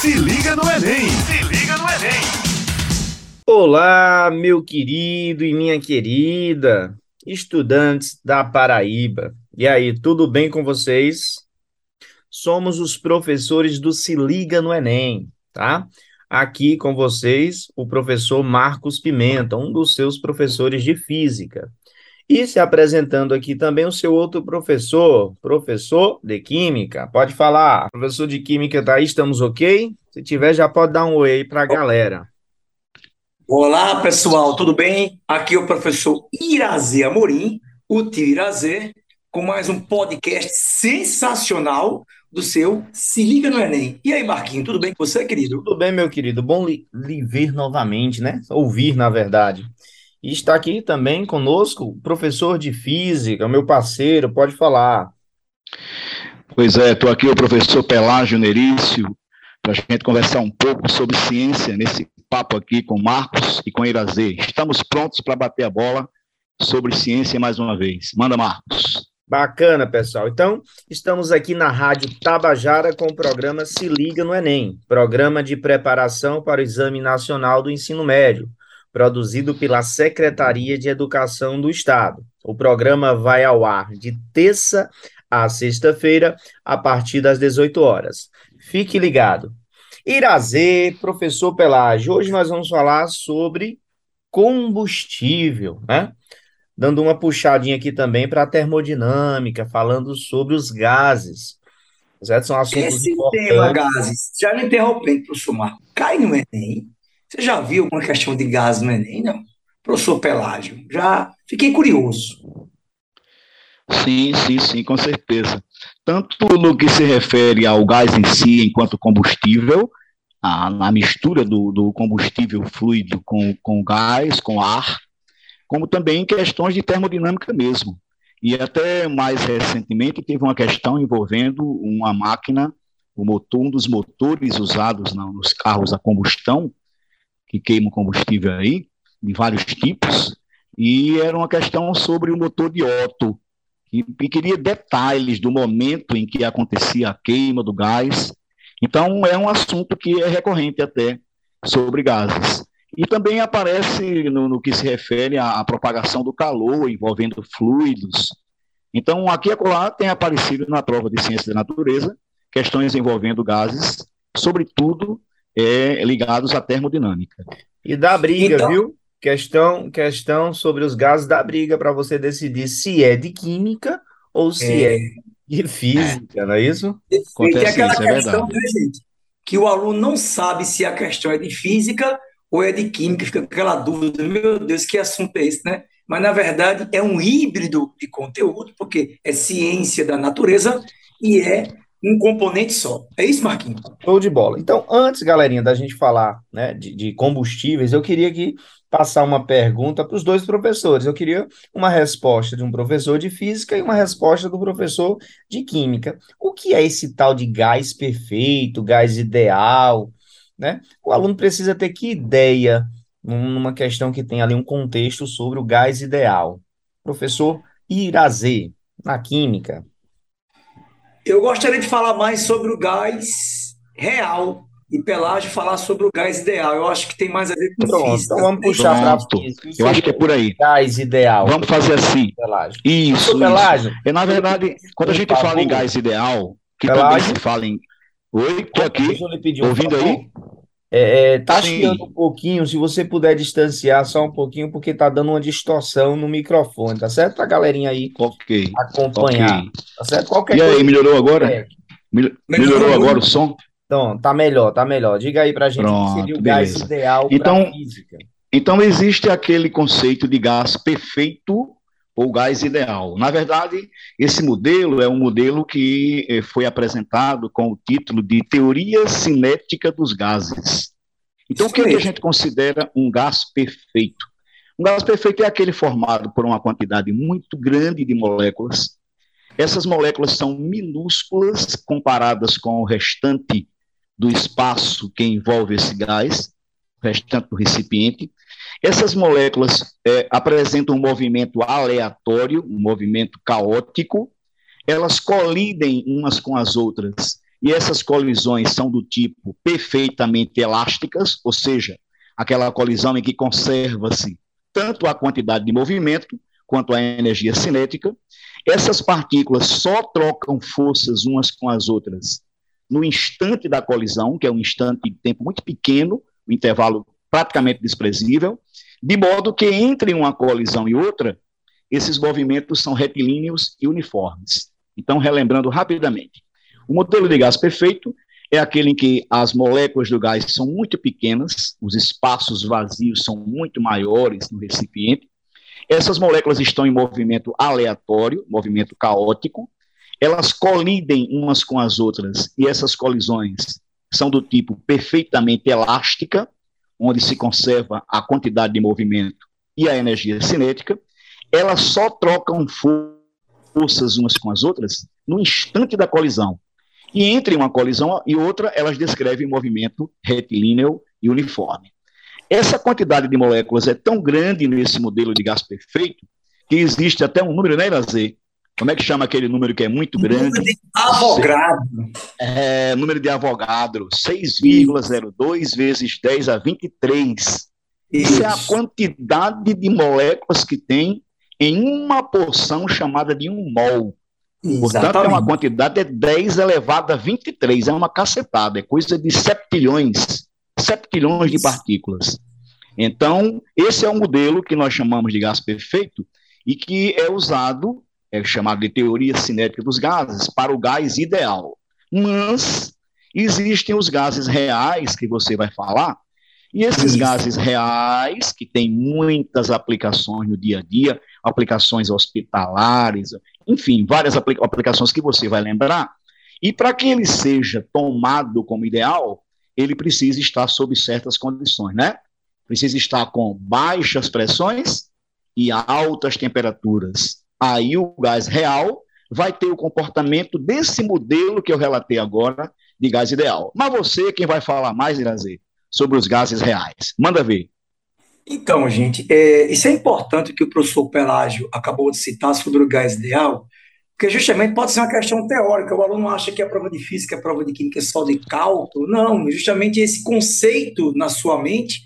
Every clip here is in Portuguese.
Se liga no Enem! Se liga no Enem! Olá, meu querido e minha querida, estudantes da Paraíba. E aí, tudo bem com vocês? Somos os professores do Se Liga no Enem, tá? Aqui com vocês, o professor Marcos Pimenta, um dos seus professores de física. E se apresentando aqui também o seu outro professor, professor de Química. Pode falar. Professor de Química tá aí, estamos ok? Se tiver, já pode dar um oi aí para a galera. Olá, pessoal, tudo bem? Aqui é o professor Irazê Amorim, o tio Irazê, com mais um podcast sensacional do seu Se Liga no Enem. E aí, Marquinhos, tudo bem com você, querido? Tudo bem, meu querido. Bom lhe, lhe ver novamente, né? Ouvir, na verdade. E está aqui também conosco o professor de física, meu parceiro, pode falar. Pois é, estou aqui o professor Pelágio Nerício, para a gente conversar um pouco sobre ciência nesse papo aqui com Marcos e com Irazê. Estamos prontos para bater a bola sobre ciência mais uma vez. Manda, Marcos. Bacana, pessoal. Então, estamos aqui na Rádio Tabajara com o programa Se Liga no Enem, programa de preparação para o Exame Nacional do Ensino Médio produzido pela Secretaria de Educação do Estado. O programa vai ao ar de terça a sexta-feira, a partir das 18 horas. Fique ligado. Irazê, professor Pelágio, hoje nós vamos falar sobre combustível, né? Dando uma puxadinha aqui também para a termodinâmica, falando sobre os gases. Certo? São assuntos Esse importantes. tema, gases, já me interrompendo, professor Marco, cai no Enem você já viu alguma questão de gás no Enem? Não. Professor Pelágio, já fiquei curioso. Sim, sim, sim, com certeza. Tanto no que se refere ao gás em si, enquanto combustível, a, a mistura do, do combustível fluido com, com gás, com ar, como também questões de termodinâmica mesmo. E até mais recentemente teve uma questão envolvendo uma máquina, o motor, um dos motores usados nos carros a combustão, que queimam combustível aí, de vários tipos, e era uma questão sobre o motor de Otto, e, e queria detalhes do momento em que acontecia a queima do gás. Então, é um assunto que é recorrente até sobre gases. E também aparece no, no que se refere à, à, propagação do calor envolvendo fluidos. Então, aqui e acolá tem aparecido na prova de ciência da natureza questões envolvendo gases, sobretudo é, ligados à termodinâmica. E da briga, então, viu? Questão, questão sobre os gases da briga para você decidir se é de química ou se é, é de física, é. não é isso? Acontece é aquela isso, é questão, né, gente, que o aluno não sabe se a questão é de física ou é de química, fica com aquela dúvida, meu Deus, que assunto é esse, né? Mas, na verdade, é um híbrido de conteúdo, porque é ciência da natureza e é um componente só. É isso, Marquinhos? Show de bola. Então, antes, galerinha, da gente falar né, de, de combustíveis, eu queria aqui passar uma pergunta para os dois professores. Eu queria uma resposta de um professor de física e uma resposta do professor de química. O que é esse tal de gás perfeito, gás ideal? Né? O aluno precisa ter que ideia numa questão que tem ali um contexto sobre o gás ideal. Professor Irazê, na química. Eu gostaria de falar mais sobre o gás real e Pelágio falar sobre o gás ideal. Eu acho que tem mais a ver com Pronto, física. Então vamos puxar para. Eu acho que é por aí. Gás ideal. Vamos fazer assim. Pelágio. Isso, isso. Pelágio. É, na verdade, quando a gente fala em gás ideal, que Pelágio. também se fala em... Oi, estou aqui. Ouvindo aí? É, é, tá chiando um pouquinho, se você puder distanciar só um pouquinho, porque tá dando uma distorção no microfone, tá certo? Pra galerinha aí okay. acompanhar. Okay. Tá certo? Qualquer e aí, melhorou agora? Melhorou, melhorou agora o som? Então, tá melhor, tá melhor. Diga aí pra gente Pronto, que seria o beleza. gás ideal então, física. Então, existe aquele conceito de gás perfeito ou gás ideal. Na verdade, esse modelo é um modelo que eh, foi apresentado com o título de Teoria Cinética dos Gases. Então, o que, é que a gente considera um gás perfeito? Um gás perfeito é aquele formado por uma quantidade muito grande de moléculas. Essas moléculas são minúsculas comparadas com o restante do espaço que envolve esse gás, o restante do recipiente, essas moléculas é, apresentam um movimento aleatório, um movimento caótico, elas colidem umas com as outras e essas colisões são do tipo perfeitamente elásticas, ou seja, aquela colisão em que conserva-se tanto a quantidade de movimento quanto a energia cinética. Essas partículas só trocam forças umas com as outras no instante da colisão, que é um instante de tempo muito pequeno, um intervalo praticamente desprezível, de modo que entre uma colisão e outra, esses movimentos são retilíneos e uniformes. Então, relembrando rapidamente, o modelo de gás perfeito é aquele em que as moléculas do gás são muito pequenas, os espaços vazios são muito maiores no recipiente. Essas moléculas estão em movimento aleatório, movimento caótico. Elas colidem umas com as outras e essas colisões são do tipo perfeitamente elástica, onde se conserva a quantidade de movimento e a energia cinética. Elas só trocam forças umas com as outras no instante da colisão. E entre uma colisão e outra, elas descrevem movimento retilíneo e uniforme. Essa quantidade de moléculas é tão grande nesse modelo de gás perfeito que existe até um número, né, Irazê? Como é que chama aquele número que é muito grande? Número de Avogadro. É, número de Avogadro, 6,02 vezes 10 a 23. Isso. Isso é a quantidade de moléculas que tem em uma porção chamada de um mol. Portanto, é uma quantidade de 10 elevado a 23, é uma cacetada, é coisa de septilhões, septilhões de partículas. Então, esse é o modelo que nós chamamos de gás perfeito e que é usado, é chamado de teoria cinética dos gases, para o gás ideal. Mas existem os gases reais que você vai falar, e esses gases reais, que têm muitas aplicações no dia a dia, aplicações hospitalares, enfim, várias aplicações que você vai lembrar. E para que ele seja tomado como ideal, ele precisa estar sob certas condições, né? Precisa estar com baixas pressões e altas temperaturas. Aí o gás real vai ter o comportamento desse modelo que eu relatei agora de gás ideal. Mas você, quem vai falar mais, Irazê, sobre os gases reais? Manda ver. Então, gente, é, isso é importante que o professor Pelágio acabou de citar sobre o gás ideal, porque justamente pode ser uma questão teórica. O aluno acha que a prova de física, a prova de química é só de cálculo. Não, justamente esse conceito na sua mente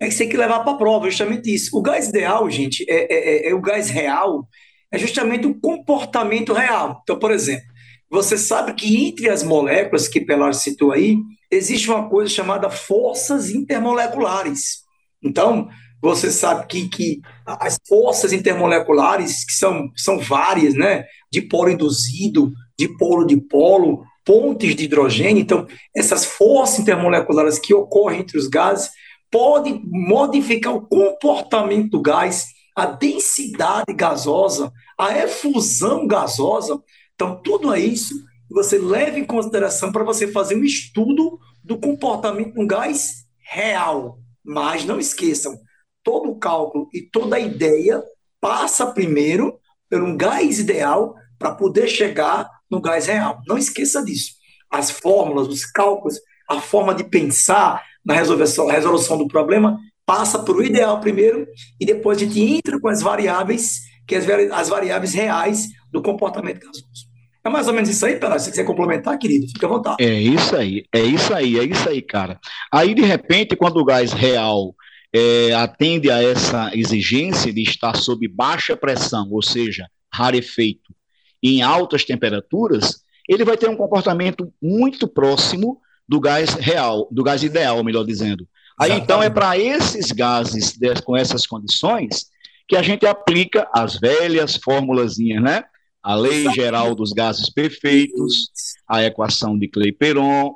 é que você tem que levar para a prova, justamente isso. O gás ideal, gente, é, é, é, é o gás real, é justamente o comportamento real. Então, por exemplo, você sabe que entre as moléculas que Pelágio citou aí, existe uma coisa chamada forças intermoleculares. Então, você sabe que, que as forças intermoleculares, que são, são várias, né? De polo induzido, de polo de polo, pontes de hidrogênio. Então, essas forças intermoleculares que ocorrem entre os gases podem modificar o comportamento do gás, a densidade gasosa, a efusão gasosa. Então, tudo isso você leva em consideração para você fazer um estudo do comportamento um gás real. Mas não esqueçam, todo o cálculo e toda a ideia passa primeiro por um gás ideal para poder chegar no gás real. Não esqueça disso. As fórmulas, os cálculos, a forma de pensar na resolução, resolução do problema passa por o ideal primeiro e depois a gente entra com as variáveis, que as, as variáveis reais do comportamento gasoso. É mais ou menos isso aí, Pelé. Se você quiser complementar, querido, fica à vontade. É isso aí, é isso aí, é isso aí, cara. Aí, de repente, quando o gás real é, atende a essa exigência de estar sob baixa pressão, ou seja, rarefeito, em altas temperaturas, ele vai ter um comportamento muito próximo do gás real, do gás ideal, melhor dizendo. Aí Exatamente. então é para esses gases com essas condições que a gente aplica as velhas formulazinhas, né? A lei geral dos gases perfeitos, a equação de Clapeyron,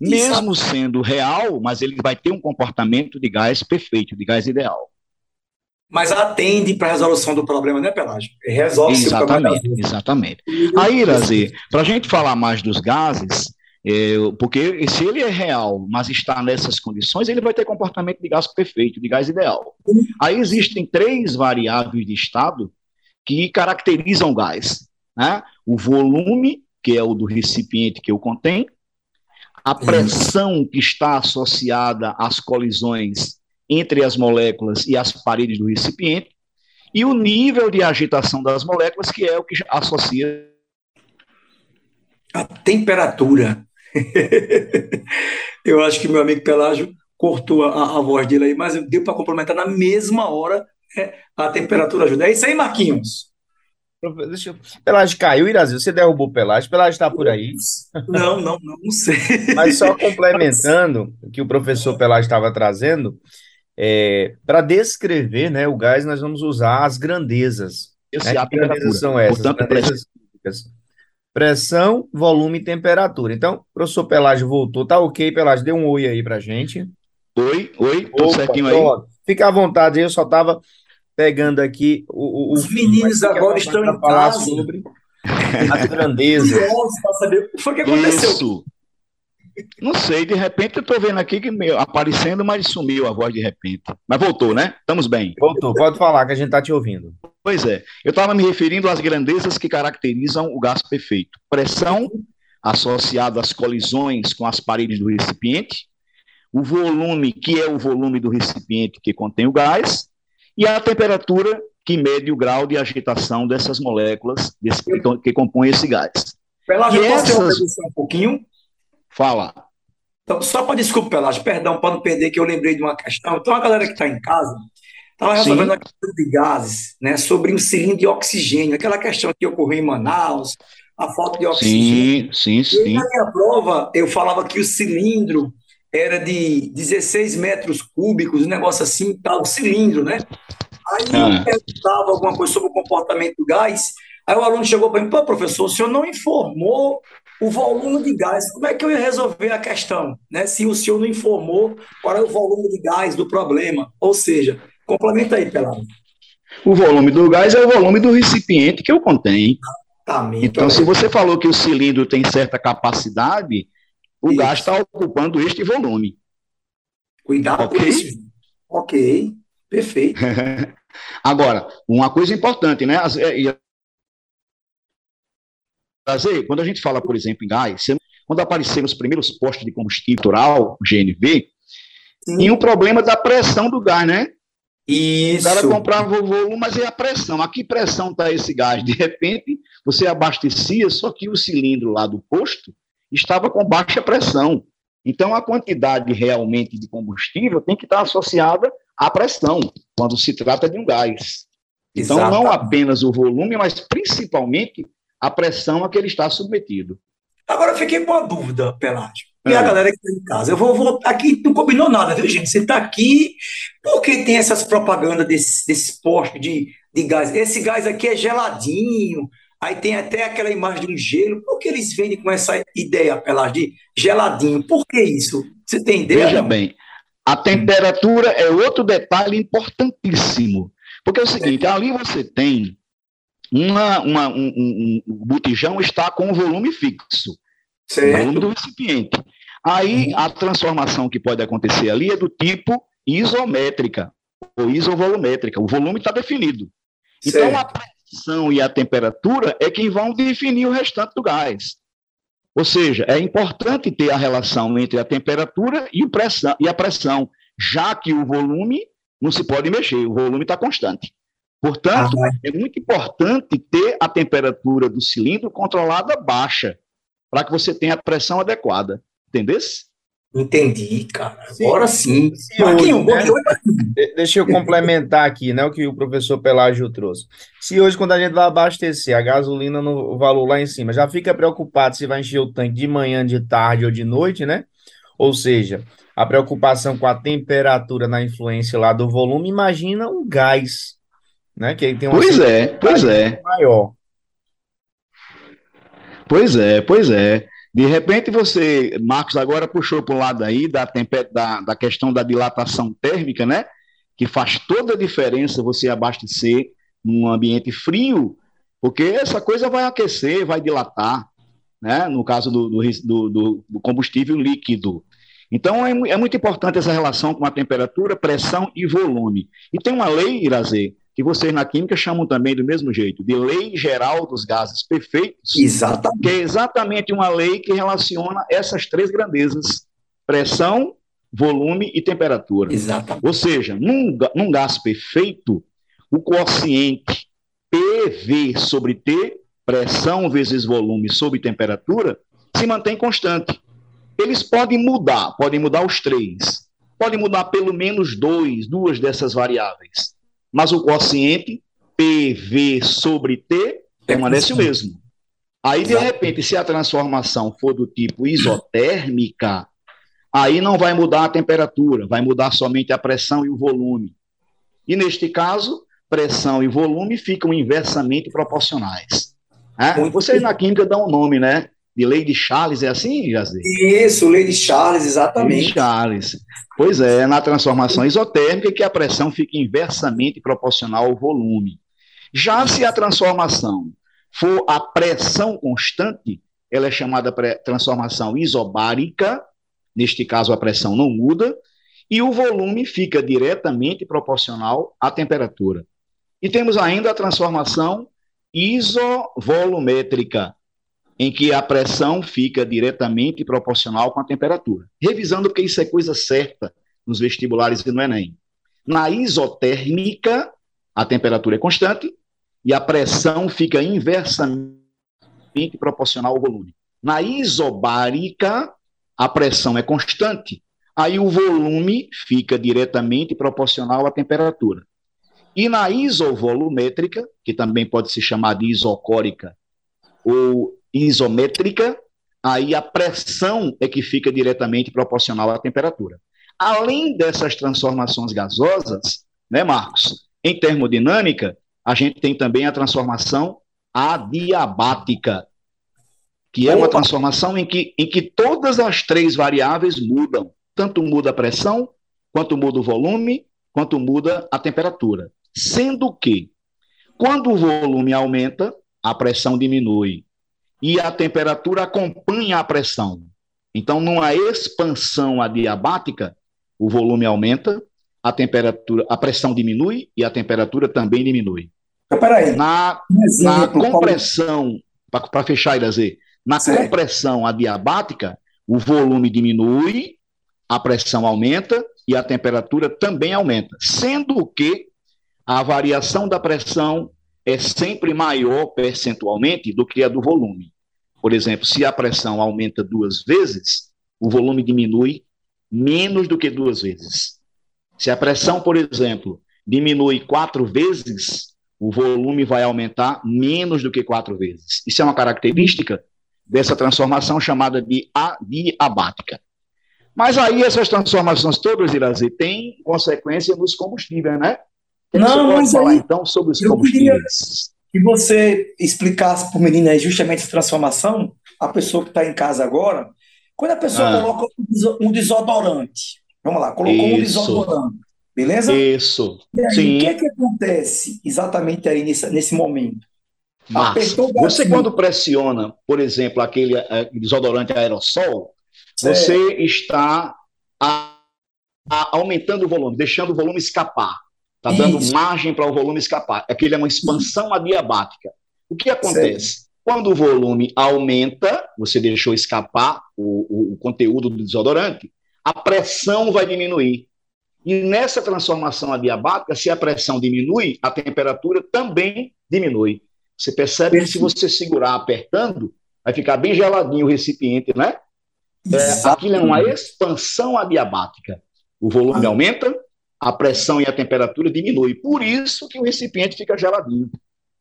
mesmo sendo real, mas ele vai ter um comportamento de gás perfeito, de gás ideal. Mas atende para a resolução do problema, né, Pelágio? Resolve Exatamente, exatamente. Aí, Irazi, para a gente falar mais dos gases, porque se ele é real, mas está nessas condições, ele vai ter comportamento de gás perfeito, de gás ideal. Aí existem três variáveis de estado que caracterizam o gás. Né? O volume, que é o do recipiente que o contém, a pressão que está associada às colisões entre as moléculas e as paredes do recipiente, e o nível de agitação das moléculas, que é o que associa. A temperatura. eu acho que meu amigo Pelágio cortou a, a voz dele aí, mas deu para complementar na mesma hora né, a temperatura ajuda. É isso aí, Marquinhos. Deixa eu... Pelágio caiu, Irazi, você derrubou o Pelágio, Pelágio está por aí? Não, não, não, não sei. Mas só complementando o que o professor Pelágio estava trazendo, é, para descrever né, o gás, nós vamos usar as grandezas. Né? Que grandezas são essas? Portanto, grandezas Pressão, volume e temperatura. Então, o professor Pelágio voltou. Tá ok, Pelágio? Dê um oi aí pra gente. Oi, oi, tudo Opa, certinho aí? Fica à vontade, eu só estava pegando aqui o, o Os meninos agora estão em falar casa. sobre as grandezas. saber o que foi que aconteceu. Isso. Não sei, de repente eu estou vendo aqui que meu, aparecendo, mas sumiu a voz de repente. Mas voltou, né? Estamos bem. Voltou, pode falar que a gente está te ouvindo. Pois é, eu estava me referindo às grandezas que caracterizam o gás perfeito. Pressão associada às colisões com as paredes do recipiente, o volume, que é o volume do recipiente que contém o gás, e a temperatura, que mede o grau de agitação dessas moléculas desse, que compõem esse gás. Posso essas... um pouquinho? Fala. Então, só para desculpa, Pelágio, perdão, para não perder que eu lembrei de uma questão. Então, a galera que está em casa estava resolvendo a questão de gases, né, sobre um cilindro de oxigênio, aquela questão que ocorreu em Manaus, a falta de oxigênio. Sim, sim, sim. E na minha prova, eu falava que o cilindro era de 16 metros cúbicos, um negócio assim, tal, cilindro, né? Aí ah. eu perguntava alguma coisa sobre o comportamento do gás, aí o aluno chegou para mim, pô, professor, o senhor não informou o volume de gás, como é que eu ia resolver a questão, né? Se o senhor não informou qual é o volume de gás do problema, ou seja, complementa aí, Pelado. O volume do gás é o volume do recipiente que eu contém. então, se você falou que o cilindro tem certa capacidade, o isso. gás está ocupando este volume. Cuidado okay? com isso. Ok, perfeito. Agora, uma coisa importante, né? Quando a gente fala, por exemplo, em gás, quando apareceram os primeiros postos de combustível natural, GNV, Sim. tinha um problema da pressão do gás, né? Isso. O cara comprava o volume, mas e a pressão? A que pressão está esse gás? De repente, você abastecia, só que o cilindro lá do posto estava com baixa pressão. Então, a quantidade realmente de combustível tem que estar associada à pressão, quando se trata de um gás. Então, não apenas o volume, mas principalmente a pressão a que ele está submetido. Agora, eu fiquei com uma dúvida, Pelágio. E é. a galera que está em casa? Eu vou, vou. Aqui não combinou nada, viu, gente? Você está aqui, por que tem essas propagandas desse, desse posto de, de gás? Esse gás aqui é geladinho, Aí tem até aquela imagem de um gelo. Por que eles vendem com essa ideia, Pelas, de geladinho? Por que isso? Você tem ideia? Veja bem, a temperatura é outro detalhe importantíssimo. Porque é o seguinte, é. ali você tem uma, uma um, um, um, botijão está com um volume fixo. Certo. O volume do recipiente. Aí uhum. a transformação que pode acontecer ali é do tipo isométrica ou isovolumétrica. O volume está definido. Então, certo. Então, a pressão e a temperatura é quem vão definir o restante do gás. Ou seja, é importante ter a relação entre a temperatura e, pressão, e a pressão, já que o volume não se pode mexer, o volume está constante. Portanto, ah, é muito importante ter a temperatura do cilindro controlada baixa, para que você tenha a pressão adequada. Entendesse? Entendi, cara. Agora sim. sim. Marquinho, né? Deixa eu complementar aqui, né, o que o professor Pelágio trouxe. Se hoje, quando a gente vai abastecer a gasolina no valor lá em cima, já fica preocupado se vai encher o tanque de manhã, de tarde ou de noite, né? Ou seja, a preocupação com a temperatura na influência lá do volume, imagina um gás, né? Que tem uma pois é, pois é. maior. Pois é, pois é. De repente você, Marcos, agora puxou para o lado aí da, da, da questão da dilatação térmica, né? Que faz toda a diferença você abastecer num ambiente frio, porque essa coisa vai aquecer, vai dilatar, né? No caso do, do, do, do combustível líquido. Então é, é, muito importante essa relação com a temperatura, pressão e volume. E tem uma lei, Irazê, que vocês na química chamam também do mesmo jeito, de lei geral dos gases perfeitos, exatamente. que é exatamente uma lei que relaciona essas três grandezas, pressão, volume e temperatura. Exatamente. Ou seja, num, num gás perfeito, o quociente PV sobre T, pressão vezes volume sobre temperatura, se mantém constante. eles podem mudar, podem mudar os três, podem mudar pelo menos dois, duas dessas variáveis, mas o quociente PV sobre T permanece o mesmo. Aí, de repente, se a transformação for do tipo isotérmica, aí não vai mudar a temperatura, vai mudar somente a pressão e o volume. E neste caso, pressão e volume ficam inversamente proporcionais. Né? Vocês na química dão um nome, né? De lei de Charles, é assim, Jazê? Isso, lei de Charles, exatamente. Lei de Charles. Pois é, na transformação isotérmica que a pressão fica inversamente proporcional ao volume. Já se a transformação for a pressão constante, ela é chamada transformação isobárica, neste caso a pressão não muda, e o volume fica diretamente proporcional à temperatura. E temos ainda a transformação isovolumétrica, em que a pressão fica diretamente proporcional com a temperatura. Revisando, porque isso é coisa certa nos vestibulares e no Enem. Na isotérmica, a temperatura é constante e a pressão fica inversamente proporcional ao volume. Na isobárica, a pressão é constante, aí o volume fica diretamente proporcional à temperatura. E na isovolumétrica, que também pode se chamar de isocórica ou isométrica, aí a pressão é que fica diretamente proporcional à temperatura. Além dessas transformações gasosas, né, Marcos? Em termodinâmica, a gente tem também a transformação adiabática, que é uma transformação em que, em que todas as três variáveis mudam. Tanto muda a pressão, quanto muda o volume, quanto muda a temperatura. Sendo que, quando o volume aumenta, a pressão diminui e a temperatura acompanha a pressão. Então, numa expansão adiabática, o volume aumenta, a temperatura, a pressão diminui e a temperatura também diminui. peraí. Na, na compressão, para fechar, Irazê, na certo. compressão adiabática, o volume diminui, a pressão aumenta e a temperatura também aumenta, sendo que a variação da pressão é sempre maior percentualmente do que a do volume. Por exemplo, se a pressão aumenta duas vezes, o volume diminui menos do que duas vezes. Se a pressão, por exemplo, diminui quatro vezes, o volume vai aumentar menos do que quatro vezes. Isso é uma característica dessa transformação chamada de adiabática. Mas aí essas transformações todas, Irazi, têm consequência nos combustíveis, né? Não, mas falar aí, então sobre os combustíveis. Que você explicasse para o menino aí justamente essa transformação, a pessoa que está em casa agora, quando a pessoa ah. coloca um desodorante, vamos lá, colocou Isso. um desodorante, beleza? Isso. Aí, Sim. o que, é que acontece exatamente aí nesse, nesse momento? Você quando pressiona, por exemplo, aquele uh, desodorante aerossol, você está a, a, aumentando o volume, deixando o volume escapar. Está dando margem para o volume escapar. Aquilo é uma expansão adiabática. O que acontece? Certo. Quando o volume aumenta, você deixou escapar o, o, o conteúdo do desodorante, a pressão vai diminuir. E nessa transformação adiabática, se a pressão diminui, a temperatura também diminui. Você percebe que se você segurar apertando, vai ficar bem geladinho o recipiente, né? É, aquilo é uma expansão adiabática. O volume ah. aumenta, a pressão e a temperatura diminui. Por isso que o recipiente fica geladinho.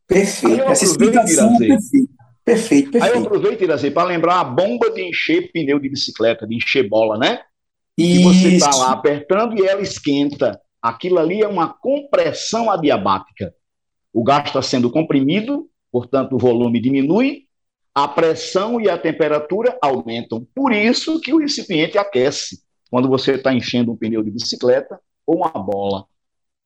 Perfeito. Essa explicação é perfeita. Perfeito, perfeito. Aí eu aproveito, Irazê, para lembrar a bomba de encher pneu de bicicleta, de encher bola, né? E você está lá apertando e ela esquenta. Aquilo ali é uma compressão adiabática. O gás está sendo comprimido, portanto o volume diminui, a pressão e a temperatura aumentam. Por isso que o recipiente aquece quando você está enchendo um pneu de bicicleta ou uma bola.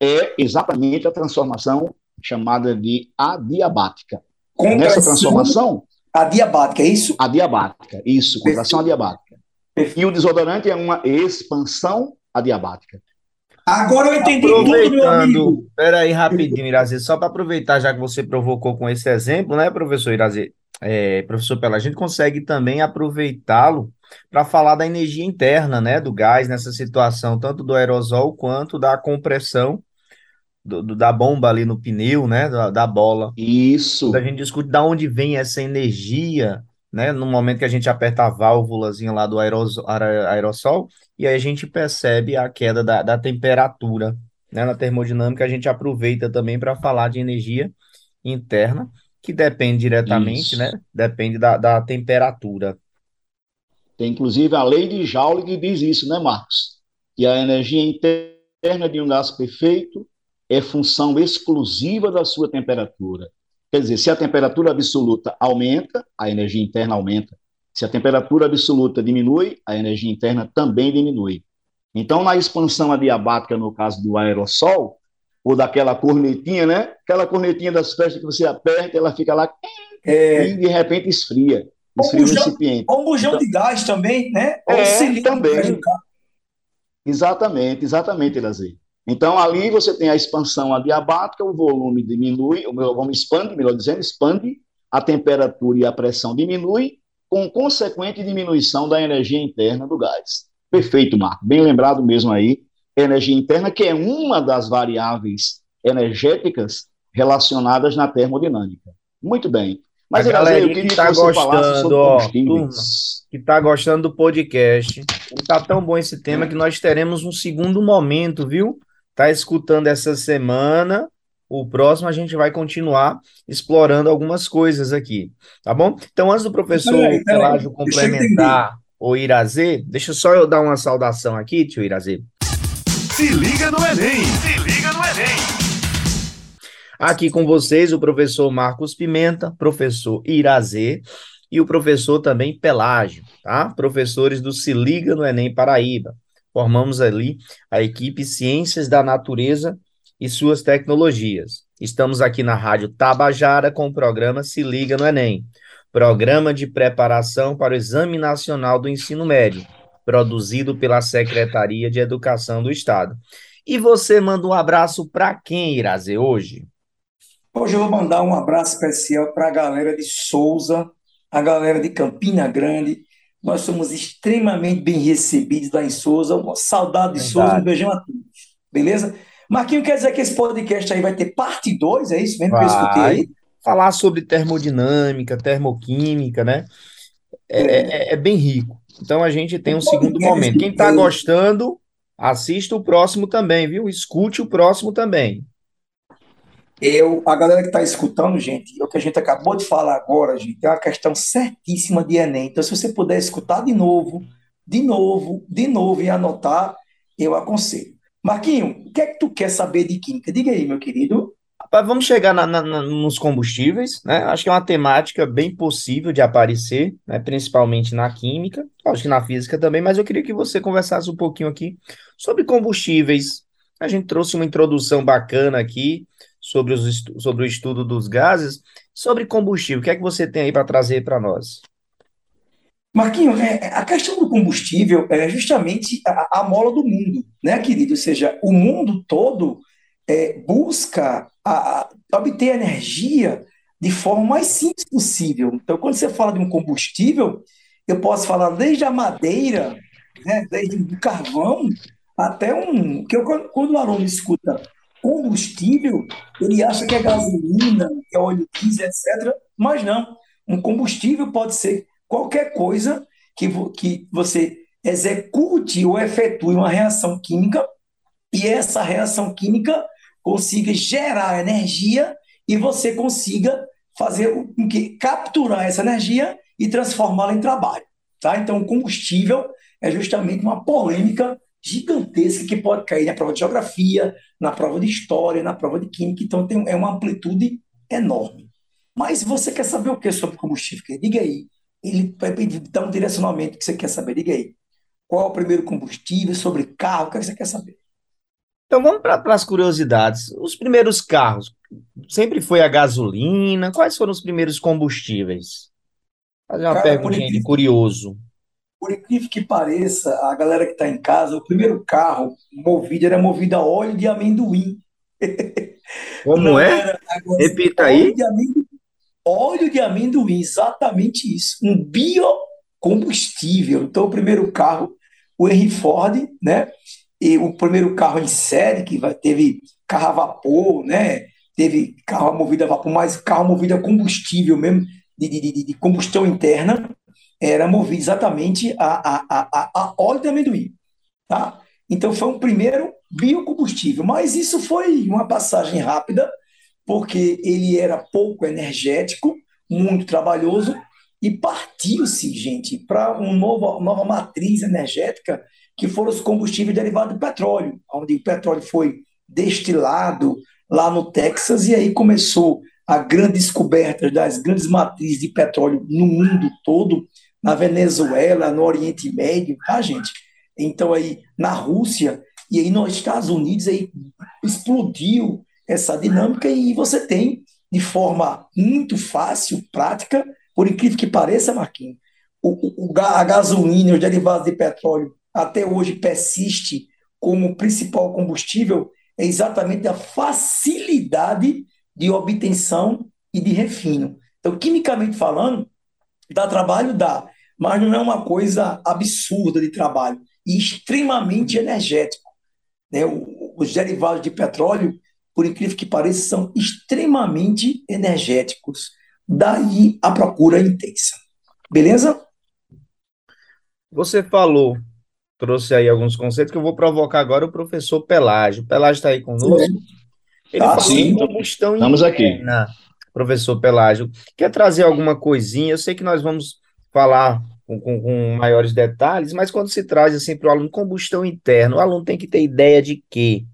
É exatamente a transformação chamada de adiabática. Nessa transformação. Adiabática, é isso? Adiabática, isso, contração adiabática. Perfeito. E o desodorante é uma expansão adiabática. Agora eu entendi Aproveitando, peraí, rapidinho, Irazê, só para aproveitar, já que você provocou com esse exemplo, né, professor Irazê, é, professor Pela, a gente consegue também aproveitá-lo para falar da energia interna, né, do gás nessa situação, tanto do aerosol quanto da compressão do, do, da bomba ali no pneu, né, da, da bola. Isso. A gente discute da onde vem essa energia né? No momento que a gente aperta a válvulazinha lá do aerosol, aerossol, e aí a gente percebe a queda da, da temperatura, né? Na termodinâmica, a gente aproveita também para falar de energia interna, que depende diretamente, Isso. né? Depende da, da temperatura. Tem inclusive a lei de Joule que diz isso, né, Marcos? Que a energia interna de um gás perfeito é função exclusiva da sua temperatura. Quer dizer, se a temperatura absoluta aumenta, a energia interna aumenta. Se a temperatura absoluta diminui, a energia interna também diminui. Então, na expansão adiabática, no caso do aerossol, ou daquela cornetinha, né? Aquela cornetinha das festas que você aperta, ela fica lá É, e de repente esfria. Ou Esfria o bujão- recipiente. ou um bujão de gás também, né? Ou É, cilindro também. Exatamente, exatamente, Irazi. Então, ali você tem a expansão adiabática, o volume diminui, o volume expande, melhor dizendo, expande, a temperatura e a pressão diminui, com consequente diminuição da energia interna do gás. Perfeito, Marco. Bem lembrado mesmo aí. Energia interna, que é uma das variáveis energéticas relacionadas na termodinâmica. Muito bem. Mas, A Irazi, eu queria que que tá você falasse gostando, sobre ó, combustíveis. que tá gostando do podcast. Tá tão bom esse tema que nós teremos um segundo momento, viu? Tá escutando essa semana. O próximo a gente vai continuar explorando algumas coisas aqui, tá bom? Então, antes do professor Peraí, peraí, Pelágio complementar o Irazê, deixa só eu dar uma saudação aqui, tio Irazê. Se liga no Enem! Se liga! Aqui com vocês o professor Marcos Pimenta, professor Irazê e o professor também Pelágio, tá? Professores do Se Liga no Enem Paraíba. Formamos ali a equipe Ciências da Natureza e suas tecnologias. Estamos aqui na Rádio Tabajara com o programa Se Liga no Enem, programa de preparação para o Exame Nacional do Ensino Médio, produzido pela Secretaria de Educação do Estado. E você manda um abraço para quem, Irazê, hoje? Hoje eu vou mandar um abraço especial para a galera de Souza, a galera de Campina Grande. Nós somos extremamente bem recebidos lá em Souza. Uma saudade de Souza, um beijão a todos. Beleza? Marquinho, quer dizer que esse podcast aí vai ter parte 2, é isso mesmo que eu escutei aí? falar sobre termodinâmica, termoquímica, né? É, é- é bem rico. Então a gente tem um segundo momento. Quem está gostando, assista o próximo também, viu? Escute o próximo também. Eu, a galera que está escutando, gente, é o que a gente acabou de falar agora, gente, é uma questão certíssima de Enem. Então, se você puder escutar de novo, de novo, de novo e anotar, eu aconselho. Marquinho, o que é que tu quer saber de química? Diga aí, meu querido. Rapaz, vamos chegar na- na- nos combustíveis, né? Acho que é uma temática bem possível de aparecer, né? Principalmente na química, acho que na física também, mas eu queria que você conversasse um pouquinho aqui sobre combustíveis. A gente trouxe uma introdução bacana aqui sobre, os sobre o estudo dos gases, sobre combustível. O que é que você tem aí para trazer para nós? Marquinho, é, a questão do combustível é justamente a, a mola do mundo, né, querido? Ou seja, o mundo todo é, busca a- a obter energia de forma mais simples possível. Então, quando você fala de um combustível, eu posso falar desde a madeira, né, desde o carvão, até um. Que eu, quando o aluno escuta combustível, ele acha que é gasolina, que é óleo diesel, etc. Mas não. Um combustível pode ser qualquer coisa que, que você execute ou efetue uma reação química e essa reação química consiga gerar energia e você consiga fazer com que capturar essa energia e transformá-la em trabalho, tá? Então, combustível é justamente uma polêmica gigantesca que pode cair na prova de geografia, na prova de história, na prova de química, então tem, é uma amplitude enorme. Mas você quer saber o que sobre combustível? Diga aí. Ele vai dar um direcionamento que você quer saber. Diga aí. Qual é o primeiro combustível? Sobre carro? O que é você quer saber? Então vamos para as curiosidades. Os primeiros carros, sempre foi a gasolina? Quais foram os primeiros combustíveis? Fazer uma Cara, de curioso. Por incrível que pareça, a galera que está em casa, o primeiro carro movido era movido a óleo de amendoim. Como Não é? agora, Repita óleo aí. de amendoim. Óleo de amendoim, exatamente isso. Um biocombustível. Então, o primeiro carro, o Henry Ford, né? E o primeiro carro em série, que teve carro a vapor, né? Teve carro movido a vapor, mas carro movido a combustível mesmo, de, de, de combustão interna era movido exatamente a, a, a, a óleo de amendoim. Tá? Então, foi um primeiro biocombustível, mas isso foi uma passagem rápida, porque ele era pouco energético, muito trabalhoso, e partiu-se, gente, para uma nova, nova matriz energética, que foram os combustíveis derivados do petróleo, onde o petróleo foi destilado lá no Texas, e aí começou a grande descoberta das grandes matrizes de petróleo no mundo todo, na Venezuela, no Oriente Médio, tá, gente? Então, aí, na Rússia, e aí nos Estados Unidos, aí explodiu essa dinâmica e você tem, de forma muito fácil, prática, por incrível que pareça, Marquinhos, o, o, a gasolina, os derivados de petróleo, até hoje persiste como principal combustível, é exatamente a facilidade de obtenção e de refino. Então, quimicamente falando, dá trabalho? Dá, mas não é uma coisa absurda de trabalho e extremamente energético. Né? Os derivados de petróleo, por incrível que pareça, são extremamente energéticos. Daí a procura intensa. Beleza? Você falou, trouxe aí alguns conceitos que eu vou provocar agora o professor Pelágio. Pelágio está aí conosco? Ele ah, falou sim. combustão Estamos aqui. Professor Pelágio, quer trazer alguma coisinha? Eu sei que nós vamos falar com, com, com maiores detalhes, mas quando se traz assim para o aluno combustão interna, o aluno tem que ter ideia de quê?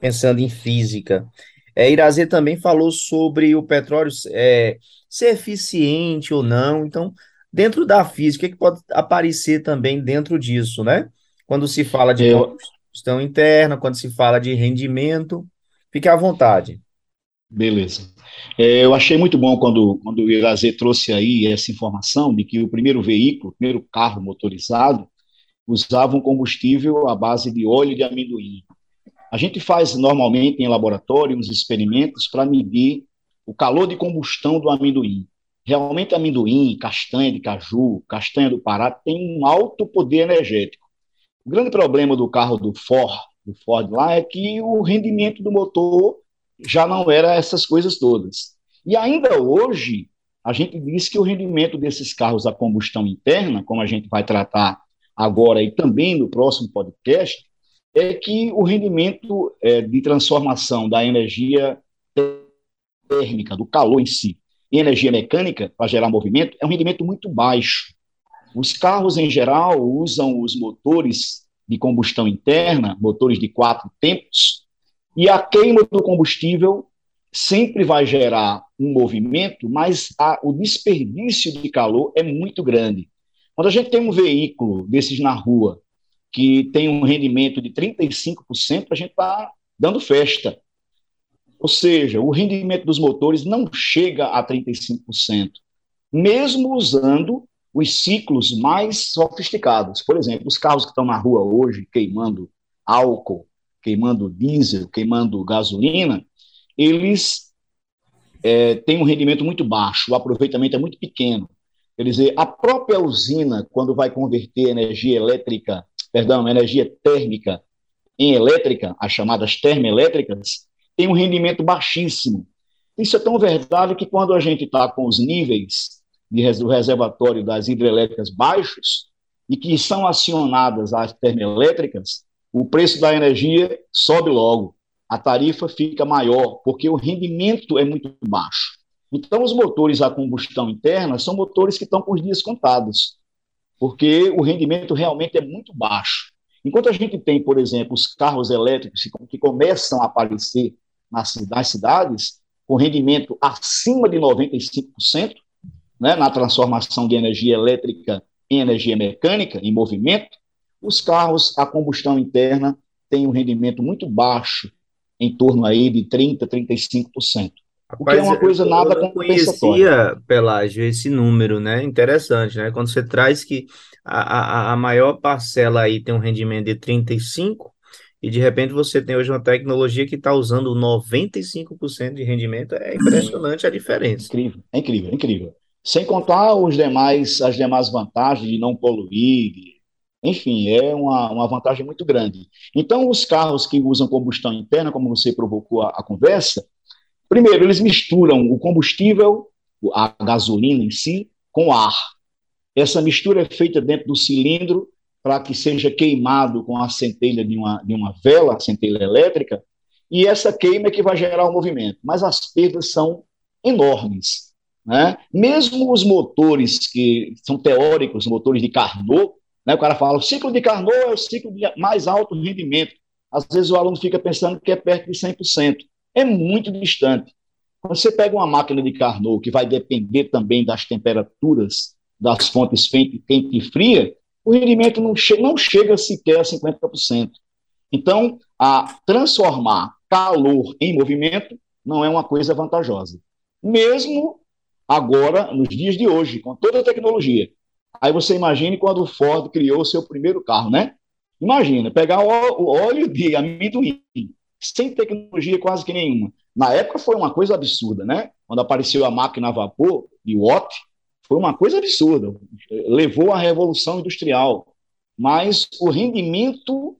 Pensando em física. É, Irazê também falou sobre o petróleo é, ser eficiente ou não. Então, dentro da física, o que, pode aparecer também dentro disso, né? Quando se fala de Eu... combustão interna, quando se fala de rendimento, fique à vontade. Beleza. É, eu achei muito bom quando, quando o Irazê trouxe aí essa informação de que o primeiro veículo, o primeiro carro motorizado, usava um combustível à base de óleo de amendoim. A gente faz normalmente em laboratório uns experimentos para medir o calor de combustão do amendoim. Realmente, amendoim, castanha de caju, castanha do Pará tem um alto poder energético. O grande problema do carro do Ford, do Ford lá, é que o rendimento do motor já não era essas coisas todas. E ainda hoje, a gente diz que o rendimento desses carros a combustão interna, como a gente vai tratar agora e também no próximo podcast, é que o rendimento é, de transformação da energia térmica, do calor em si, em energia mecânica, para gerar movimento, é um rendimento muito baixo. Os carros, em geral, usam os motores de combustão interna, motores de quatro tempos, e a queima do combustível sempre vai gerar um movimento, mas a, o desperdício de calor é muito grande. Quando a gente tem um veículo desses na rua que tem um rendimento de 35%, a gente está dando festa. Ou seja, o rendimento dos motores não chega a 35%, mesmo usando os ciclos mais sofisticados. Por exemplo, os carros que estão na rua hoje queimando álcool, queimando diesel, queimando gasolina, eles é, têm um rendimento muito baixo, o aproveitamento é muito pequeno. Quer dizer, a própria usina, quando vai converter energia elétrica, perdão, energia térmica em elétrica, as chamadas termoelétricas, tem um rendimento baixíssimo. Isso é tão verdade que quando a gente está com os níveis de, do reservatório das hidrelétricas baixos e que são acionadas as termoelétricas, o preço da energia sobe logo, a tarifa fica maior, porque o rendimento é muito baixo. Então, os motores a combustão interna são motores que estão com os dias contados, porque o rendimento realmente é muito baixo. Enquanto a gente tem, por exemplo, os carros elétricos que começam a aparecer nas, cidades, com rendimento acima de 95%, né, na transformação de energia elétrica em energia mecânica, em movimento, os carros a combustão interna têm um rendimento muito baixo, em torno aí de 30%, 35%. O que é uma coisa eu nada não conhecia, Pelágio, esse número, né? Interessante, né? Quando você traz que a, a, a maior parcela aí tem um rendimento de 35%, e de repente você tem hoje uma tecnologia que está usando 95% de rendimento, é impressionante a diferença. Incrível, é incrível, é incrível. Sem contar os demais, as demais vantagens de não poluir, de enfim, é uma, uma vantagem muito grande. Então, os carros que usam combustão interna, como você provocou a, a conversa, primeiro, eles misturam o combustível a gasolina em si com ar. Essa mistura é feita dentro do cilindro para que seja queimado com a centelha de uma, de uma vela, a centelha elétrica, e essa queima é que vai gerar o movimento. Mas as perdas são enormes. Né? Mesmo os motores que são teóricos, motores de Carnot, né? o cara fala, o ciclo de Carnot é o ciclo de mais alto rendimento. Às vezes o aluno fica pensando que é perto de 100%. É muito distante. Quando você pega uma máquina de Carnot, que vai depender também das temperaturas das fontes quente e fria, o rendimento não, che não chega sequer a 50%. Então, a transformar calor em movimento não é uma coisa vantajosa. Mesmo agora, nos dias de hoje, com toda a tecnologia. Aí você imagine quando o Ford criou o seu primeiro carro, né? Imagina, pegar o óleo de amendoim, sem tecnologia quase que nenhuma. Na época foi uma coisa absurda, né? Quando apareceu a máquina a vapor de Watt, foi uma coisa absurda. Levou à revolução industrial. Mas o rendimento,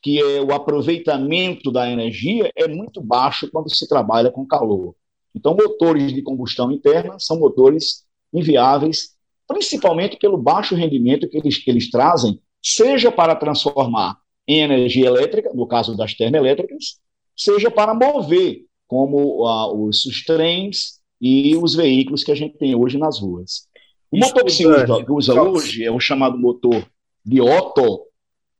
que é o aproveitamento da energia, é muito baixo quando se trabalha com calor. Então, motores de combustão interna são motores inviáveis, principalmente pelo baixo rendimento que eles, que eles trazem, seja para transformar em energia elétrica, no caso das termoelétricas, seja para mover, como ah, os, os trens e os veículos que a gente tem hoje nas ruas. O motor que se usa, que usa hoje é o chamado motor de Otto,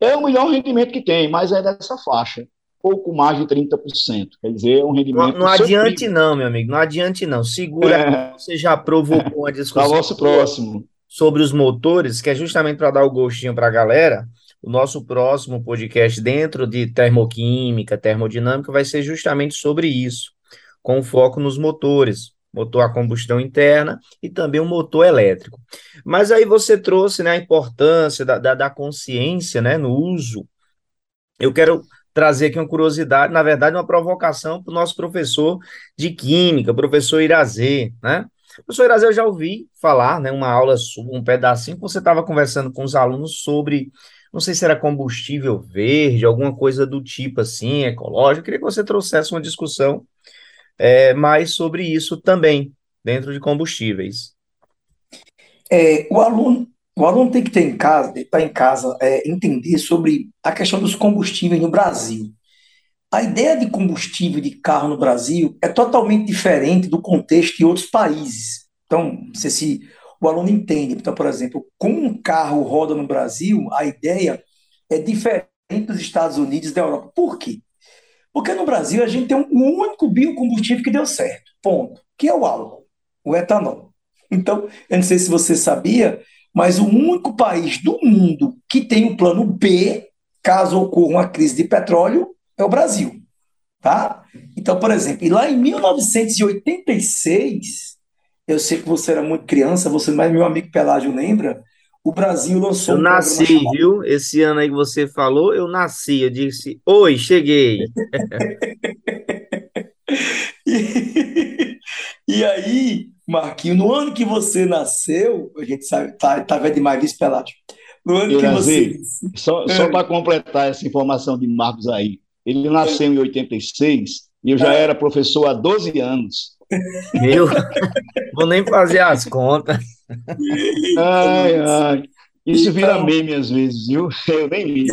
é o melhor rendimento que tem, mas é dessa faixa, pouco mais de 30%. Quer dizer, é um rendimento. Não, não adiante, não, meu amigo, não adiante, não. Segura, é. você já provocou uma discussão. Nosso próximo. Sobre os motores, que é justamente para dar o gostinho para a galera. O nosso próximo podcast dentro de termoquímica, termodinâmica, vai ser justamente sobre isso, com foco nos motores motor a combustão interna e também o motor elétrico. Mas aí você trouxe né, a importância da, da, da consciência né, no uso. Eu quero trazer aqui uma curiosidade, na verdade, uma provocação para o nosso professor de Química, professor Irazê, né? Professor Irazê, eu já ouvi falar, né, uma aula, um pedacinho, que você estava conversando com os alunos sobre, não sei se era combustível verde, alguma coisa do tipo assim, ecológico. Eu queria que você trouxesse uma discussão é, mais sobre isso também, dentro de combustíveis. É, o aluno o aluno tem que ter em casa, estar em casa, é, entender sobre a questão dos combustíveis no Brasil. A ideia de combustível de carro no Brasil é totalmente diferente do contexto de outros países. Então, não sei se o aluno entende. Então, por exemplo, como um carro roda no Brasil, a ideia é diferente dos Estados Unidos e da Europa. Por quê? Porque no Brasil a gente tem um único biocombustível que deu certo, ponto, que é o álcool, o etanol. Então, eu não sei se você sabia, mas o único país do mundo que tem o plano B, caso ocorra uma crise de petróleo, é o Brasil. Tá? Então, por exemplo, lá em 1986, eu sei que você era muito criança, você, mas meu amigo Pelágio lembra, o Brasil lançou eu um nasci, viu? Esse ano aí que você falou, eu nasci. Eu disse, oi, cheguei. e, e, aí, Marquinho, no ano que você nasceu, a gente sabe, tá, tá vendo demais isso, Peládio. No ano eu que nasci, você. Só, só para completar essa informação de Marcos aí, ele nasceu em 86 e eu já é. era professor há 12 anos. Meu, vou nem fazer as contas. Ai, ai. Isso vira então, meme às vezes, viu? Eu nem li.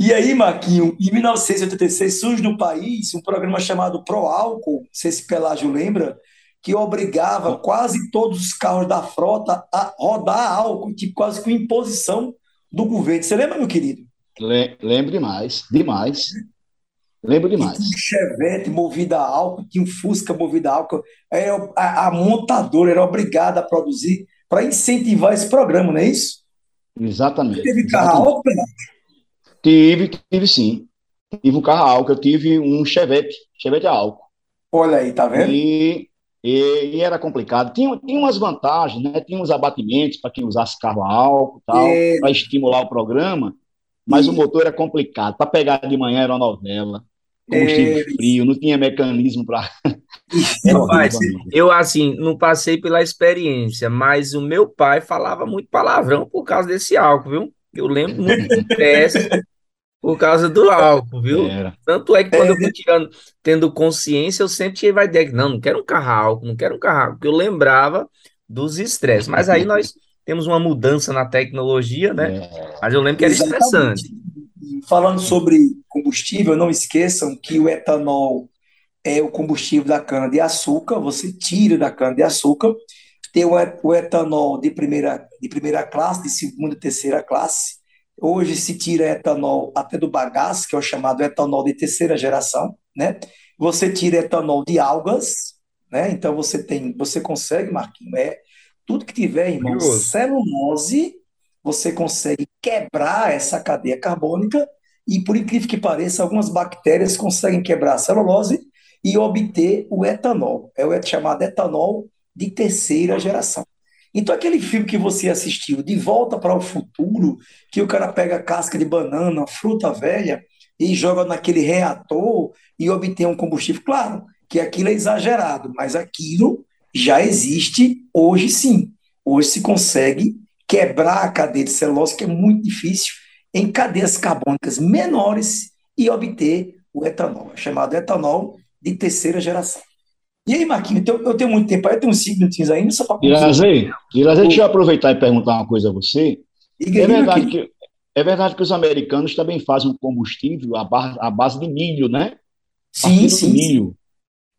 E aí, Marquinho, em 1986 surge no país um programa chamado Pro Álcool, não sei se Pelágio lembra, que obrigava quase todos os carros da frota a rodar álcool, tipo, quase com imposição do governo. Você lembra, meu querido? Lembro demais, demais. Lembro demais. tinha um Chevette movido a álcool, tinha um Fusca movido a álcool. Era, a, a montadora era obrigada a produzir para incentivar esse programa, não é isso? Exatamente. Teve carro álcool? Tive, tive sim. Tive um carro álcool, eu tive um Chevette, Chevette a álcool. Olha aí, tá vendo? E, e, e, era complicado. Tinha, tinha umas vantagens, né? Tinha uns abatimentos para quem usasse carro a álcool tal, é... para estimular o programa, mas o motor era complicado. Para pegar de manhã era uma novela combustível é... frio, não tinha mecanismo para. Rapaz, eu assim, não passei pela experiência, mas o meu pai falava muito palavrão por causa desse álcool, viu? Eu lembro muito do PS, por causa do álcool, viu? Era. Tanto é que quando é, eu fui tirando, tendo consciência, eu sempre tive a ideia que não, não quero um carro álcool, não quero um carro álcool, porque eu lembrava dos estresses. Mas aí nós temos uma mudança na tecnologia, né? É. Mas eu lembro que era Exatamente. estressante. Falando sobre combustível, não esqueçam que o etanol é o combustível da cana-de-açúcar, você tira da cana-de-açúcar, tem o etanol de primeira, de primeira classe, de segunda e terceira classe. Hoje se tira etanol até do bagaço, que é o chamado etanol de terceira geração, né? Você tira etanol de algas, né? Então você tem, você consegue, Marquinhos, é tudo que tiver, irmão, Curioso. celulose, você consegue quebrar essa cadeia carbônica e, por incrível que pareça, algumas bactérias conseguem quebrar a celulose e obter o etanol. É o chamado etanol de terceira geração. Então, aquele filme que você assistiu, De Volta para o Futuro, que o cara pega casca de banana, fruta velha, e joga naquele reator e obtém um combustível. Claro que aquilo é exagerado, mas aquilo já existe hoje sim. Hoje se consegue quebrar a cadeia de celulose, que é muito difícil, em cadeias carbônicas menores e obter o etanol, é chamado etanol de terceira geração. E aí, Marquinhos, eu tenho muito tempo aí, eu tenho uns cinco minutinhos ainda, só para Irazei, Irazei, deixa eu aproveitar e perguntar uma coisa a você. é, verdade que, é verdade que os americanos também fazem um combustível à base, à base de milho, né? Sim, sim. Milho.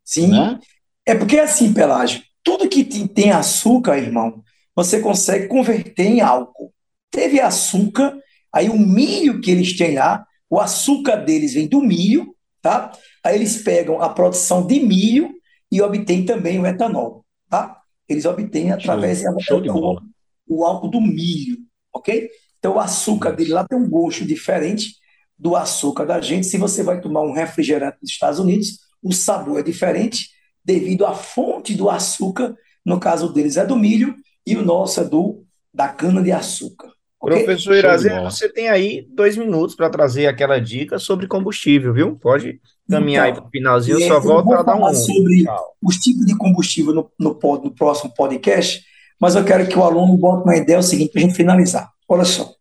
Sim. Né? É porque é assim, Pelágio, tudo que tem açúcar, irmão, você consegue converter em álcool. Teve açúcar, aí o milho que eles têm lá, o açúcar deles vem do milho, tá? Aí eles pegam a produção de milho e obtêm também o etanol, tá? Eles obtêm através show, show o álcool do milho, ok? Então o açúcar dele lá tem um gosto diferente do açúcar da gente. Se você vai tomar um refrigerante dos Estados Unidos, o sabor é diferente devido à fonte do açúcar. No caso deles é do milho e o nosso é do da cana de açúcar. Okay? Professor Irazer, você tem aí dois minutos para trazer aquela dica sobre combustível, viu? Pode caminhar então, aí para o finalzinho, eu só volto para dar um. sobre os tipos de combustível no, no, no, próximo podcast, mas eu quero que o aluno bote uma ideia é o seguinte, para a gente finalizar. Olha só.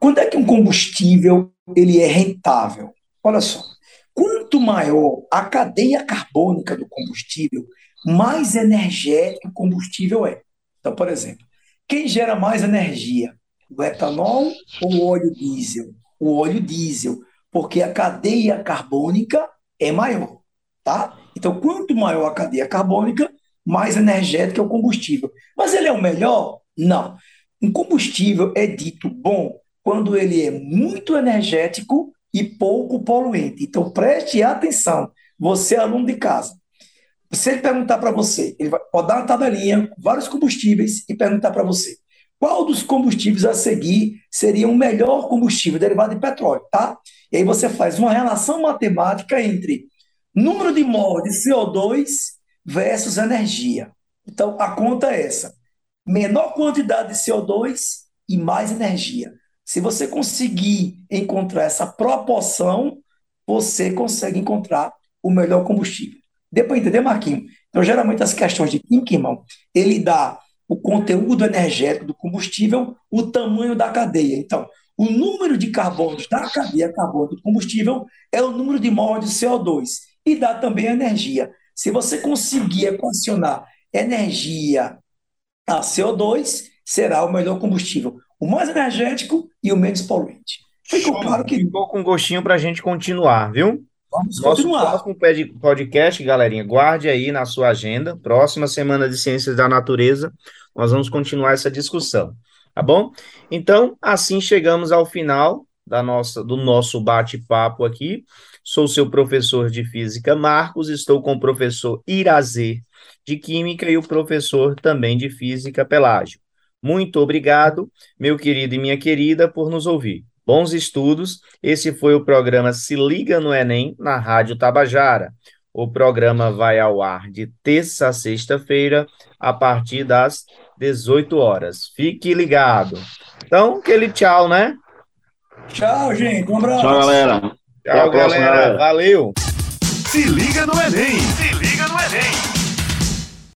Quando é que um combustível ele é rentável? Olha só. Quanto maior a cadeia carbônica do combustível, mais energético o combustível é. Então, por exemplo, quem gera mais energia? O etanol ou o óleo diesel? O óleo diesel, porque a cadeia carbônica é maior, tá? Então, quanto maior a cadeia carbônica, mais energético é o combustível. Mas ele é o melhor? Não. Um combustível é dito bom quando ele é muito energético e pouco poluente. Então preste atenção, você é aluno de casa. Se ele perguntar para você, ele vai pode dar uma tabelinha, vários combustíveis e perguntar para você qual dos combustíveis a seguir seria o melhor combustível derivado de petróleo, tá? E aí você faz uma relação matemática entre número de mol de CO2 versus energia. Então a conta é essa: menor quantidade de CO2 e mais energia. Se você conseguir encontrar essa proporção, você consegue encontrar o melhor combustível. Deu para entender, Marquinhos? Então, geralmente, as questões de química, irmão, ele dá o conteúdo energético do combustível, o tamanho da cadeia. Então, o número de carbonos da cadeia carbônica do combustível é o número de mol de CO2 e dá também energia. Se você conseguir equacionar energia a CO2, será o melhor combustível o mais energético e o menos poluente. Ficou claro que. Ficou com gostinho para a gente continuar, viu? Vamos Nosso continuar. próximo podcast, galerinha, guarde aí na sua agenda. Próxima semana de Ciências da Natureza, nós vamos continuar essa discussão, tá bom? Então, assim chegamos ao final da nossa, do nosso bate-papo aqui. Sou seu professor de Física, Marcos, estou com o professor Irazê de Química e o professor também de Física, Pelágio. Muito obrigado, meu querido e minha querida, por nos ouvir. Bons estudos. Esse foi o programa Se Liga no Enem, na Rádio Tabajara. O programa vai ao ar de terça a sexta-feira, a partir das 18 horas. Fique ligado. Então, aquele tchau, né? Tchau, gente. Um abraço. Tchau, galera. Tchau, galera. Valeu. Se liga no Enem. Se liga no Enem.